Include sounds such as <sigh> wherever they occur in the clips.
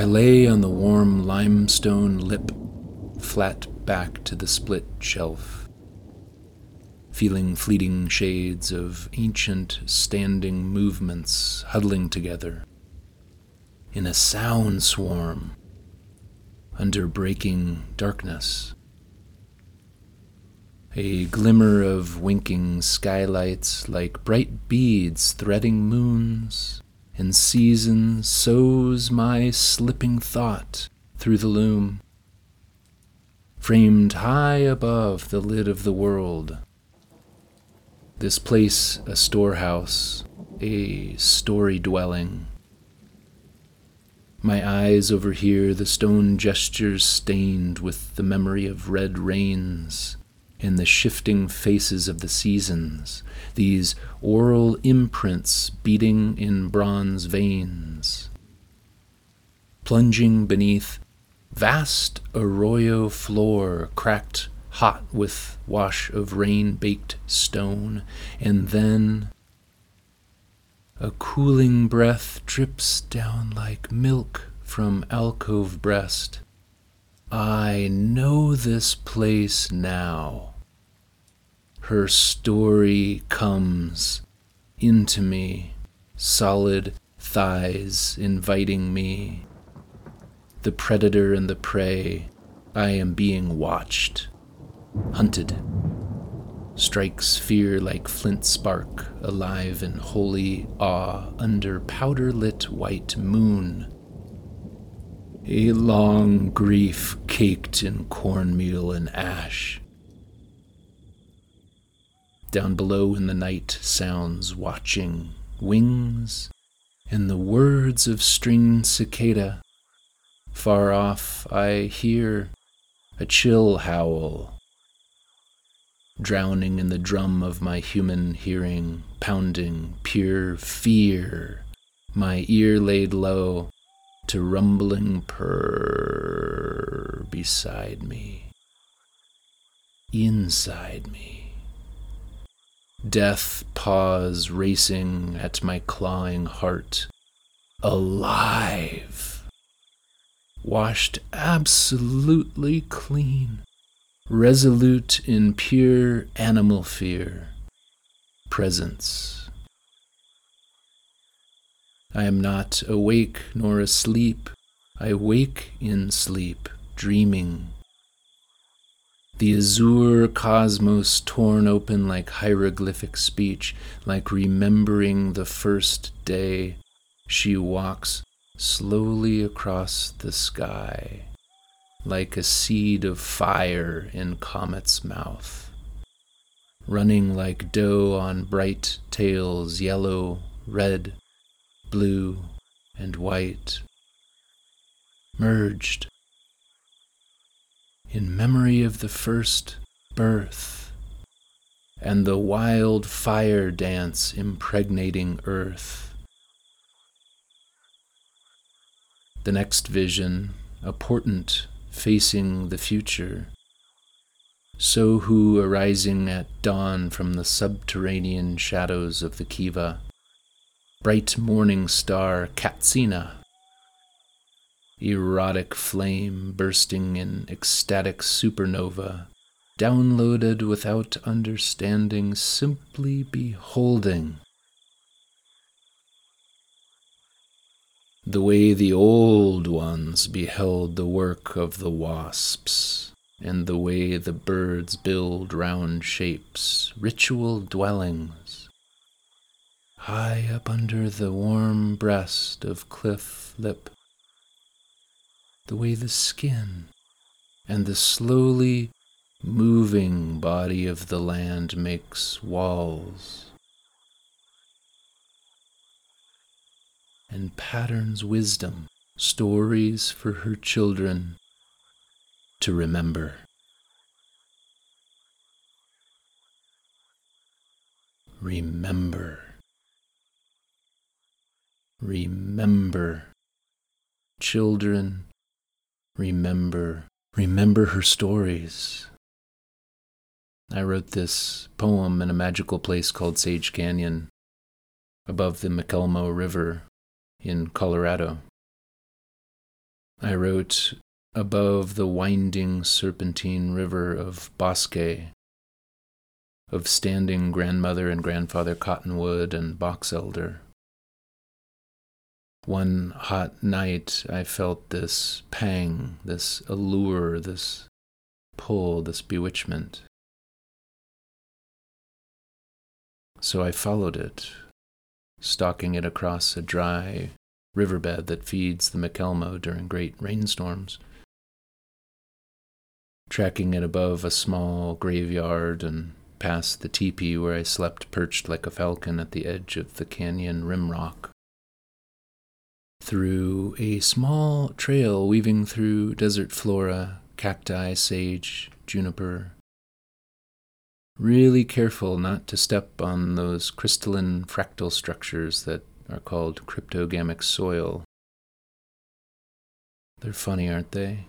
I lay on the warm limestone lip, flat back to the split shelf, feeling fleeting shades of ancient standing movements huddling together in a sound swarm under breaking darkness. A glimmer of winking skylights like bright beads threading moons and seasons sows my slipping thought through the loom. Framed high above the lid of the world, this place a storehouse, a story dwelling. My eyes overhear the stone gestures stained with the memory of red rains in the shifting faces of the seasons, these oral imprints beating in bronze veins. Plunging beneath vast arroyo floor cracked hot with wash of rain baked stone, and then a cooling breath drips down like milk from alcove breast. I know this place now her story comes into me, solid thighs inviting me. The predator and the prey, I am being watched, hunted. Strikes fear like flint spark, alive in holy awe under powder lit white moon. A long grief caked in cornmeal and ash down below in the night sounds watching, wings, and the words of stringed cicada. Far off I hear a chill howl, drowning in the drum of my human hearing, pounding pure fear, my ear laid low to rumbling purr beside me, inside me. Death paws racing at my clawing heart. Alive. Washed absolutely clean. Resolute in pure animal fear. Presence. I am not awake nor asleep. I wake in sleep, dreaming the azure cosmos torn open like hieroglyphic speech, like remembering the first day she walks slowly across the sky, like a seed of fire in comet's mouth, running like dough on bright tails, yellow, red, blue, and white, merged in memory of the first birth and the wild fire dance impregnating earth. The next vision, a portent facing the future. Sohu arising at dawn from the subterranean shadows of the Kiva. Bright morning star Katsina erotic flame bursting in ecstatic supernova, downloaded without understanding, simply beholding. The way the old ones beheld the work of the wasps, and the way the birds build round shapes, ritual dwellings, high up under the warm breast of cliff lip the way the skin and the slowly moving body of the land makes walls and patterns wisdom, stories for her children to remember. Remember. Remember. Children remember remember her stories. I wrote this poem in a magical place called Sage Canyon above the McElmo River in Colorado. I wrote above the winding serpentine river of Bosque, of standing grandmother and grandfather cottonwood and box elder. One hot night, I felt this pang, this allure, this pull, this bewitchment. So I followed it, stalking it across a dry riverbed that feeds the McElmo during great rainstorms, tracking it above a small graveyard and past the teepee where I slept perched like a falcon at the edge of the canyon rim rock through a small trail weaving through desert flora, cacti, sage, juniper. Really careful not to step on those crystalline fractal structures that are called cryptogamic soil. They're funny, aren't they?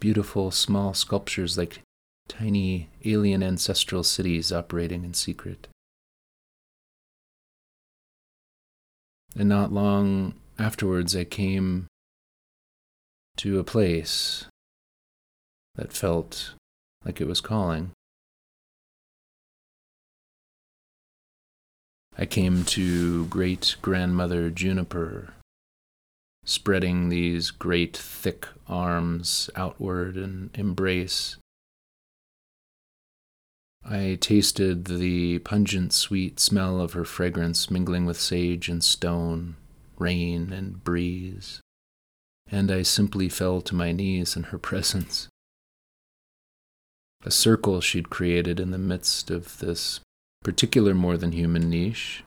Beautiful small sculptures like tiny alien ancestral cities operating in secret. And not long afterwards, I came to a place that felt like it was calling. I came to great grandmother Juniper, spreading these great thick arms outward in embrace I tasted the pungent sweet smell of her fragrance mingling with sage and stone, rain and breeze, and I simply fell to my knees in her <laughs> presence. A circle she'd created in the midst of this particular more than human niche,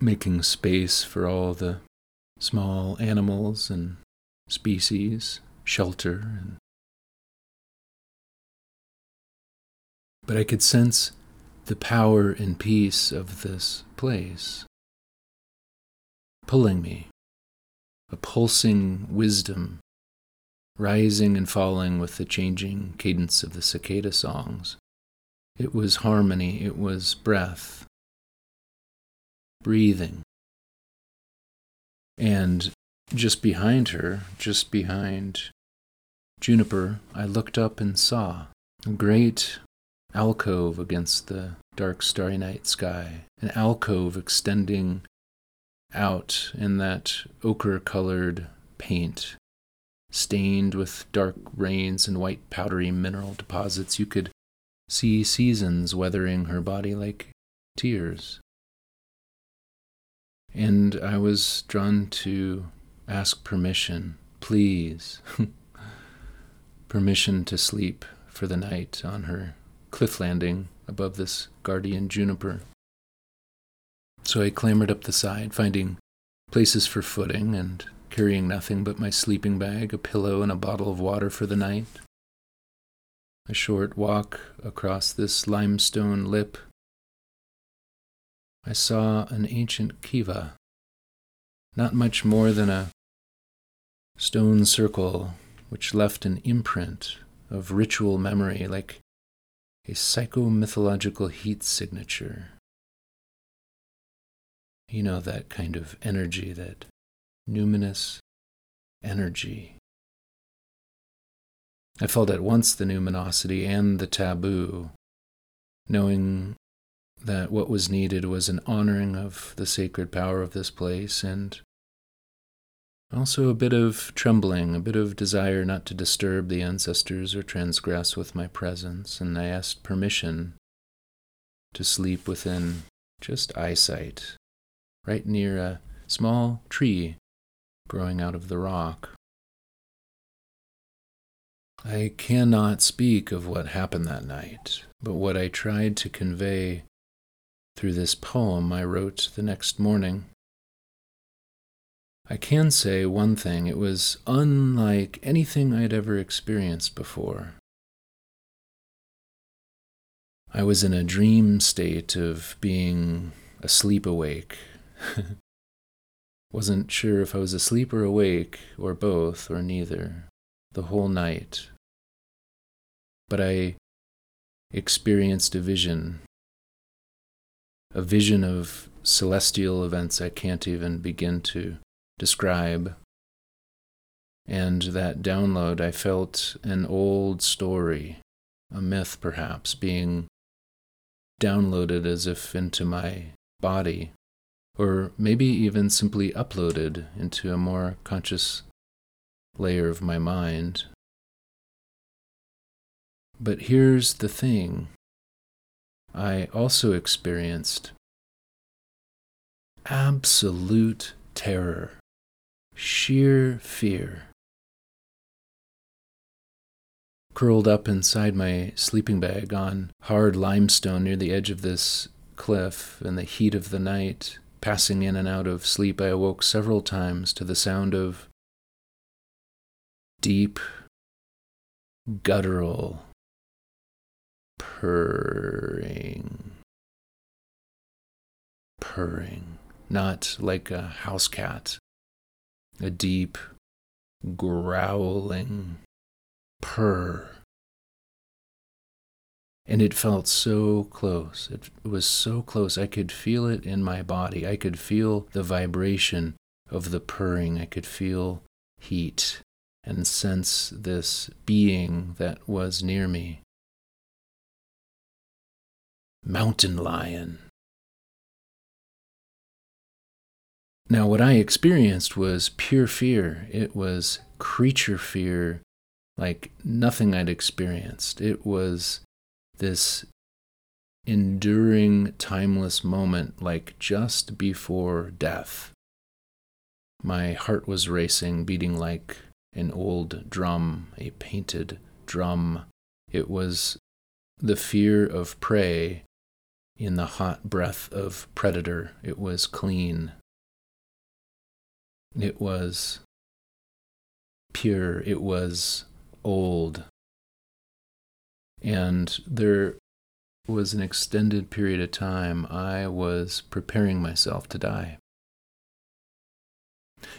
making space for all the small animals and species, shelter and but I could sense the power and peace of this place pulling me, a pulsing wisdom rising and falling with the changing cadence of the cicada songs. It was harmony, it was breath, breathing. And just behind her, just behind Juniper, I looked up and saw a great alcove against the dark starry night sky, an alcove extending out in that ochre colored paint, stained with dark rains and white powdery mineral deposits. You could see seasons weathering her body like tears. And I was drawn to ask permission, please, <laughs> permission to sleep for the night on her cliff landing above this guardian juniper. So I clambered up the side, finding places for footing and carrying nothing but my sleeping bag, a pillow, and a bottle of water for the night. A short walk across this limestone lip. I saw an ancient kiva, not much more than a stone circle which left an imprint of ritual memory like a psychomythological heat signature. You know, that kind of energy, that numinous energy. I felt at once the numinosity and the taboo, knowing that what was needed was an honoring of the sacred power of this place and also, a bit of trembling, a bit of desire not to disturb the ancestors or transgress with my presence, and I asked permission to sleep within just eyesight, right near a small tree growing out of the rock. I cannot speak of what happened that night, but what I tried to convey through this poem I wrote the next morning I can say one thing it was unlike anything I'd ever experienced before. I was in a dream state of being asleep awake. <laughs> Wasn't sure if I was asleep or awake, or both, or neither, the whole night. But I experienced a vision, a vision of celestial events I can't even begin to describe. And that download, I felt an old story, a myth perhaps, being downloaded as if into my body, or maybe even simply uploaded into a more conscious layer of my mind. But here's the thing I also experienced absolute terror, sheer fear. Curled up inside my sleeping bag on hard limestone near the edge of this cliff in the heat of the night, passing in and out of sleep, I awoke several times to the sound of deep, guttural purring. Purring, not like a house cat, a deep, growling purr. And it felt so close. It was so close. I could feel it in my body. I could feel the vibration of the purring. I could feel heat and sense this being that was near me mountain lion. Now, what I experienced was pure fear. It was creature fear like nothing I'd experienced. It was this enduring, timeless moment, like just before death. My heart was racing, beating like an old drum, a painted drum. It was the fear of prey in the hot breath of predator. It was clean. It was pure. It was old. And there was an extended period of time I was preparing myself to die.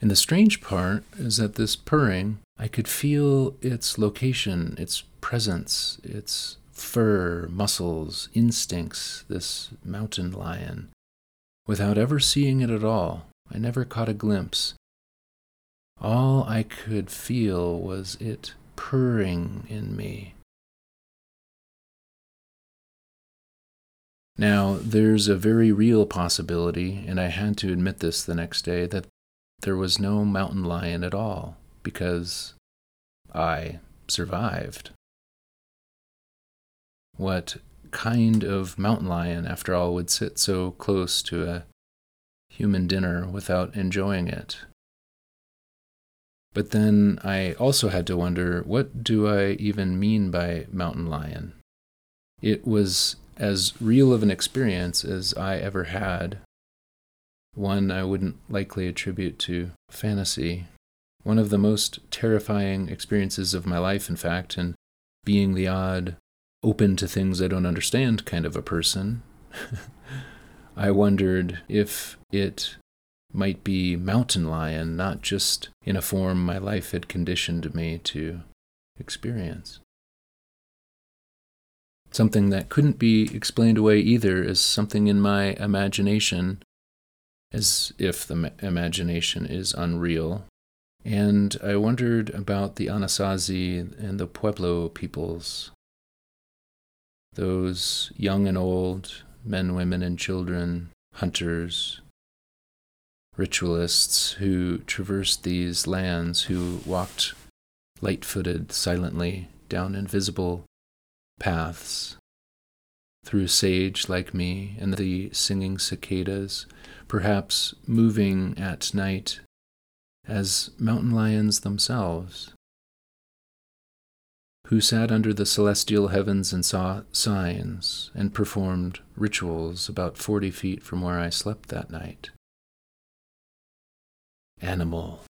And the strange part is that this purring, I could feel its location, its presence, its fur, muscles, instincts, this mountain lion, without ever seeing it at all. I never caught a glimpse. All I could feel was it purring in me. Now, there's a very real possibility, and I had to admit this the next day, that there was no mountain lion at all because I survived. What kind of mountain lion, after all, would sit so close to a human dinner without enjoying it? But then I also had to wonder what do I even mean by mountain lion? It was as real of an experience as I ever had, one I wouldn't likely attribute to fantasy. One of the most terrifying experiences of my life, in fact, and being the odd open to things I don't understand kind of a person, <laughs> I wondered if it might be mountain lion, not just in a form my life had conditioned me to experience. Something that couldn't be explained away either as something in my imagination, as if the imagination is unreal. And I wondered about the Anasazi and the Pueblo peoples those young and old, men, women, and children, hunters, ritualists who traversed these lands, who walked light footed silently down invisible paths through sage like me and the singing cicadas, perhaps moving at night as mountain lions themselves who sat under the celestial heavens and saw signs and performed rituals about forty feet from where I slept that night. Animal.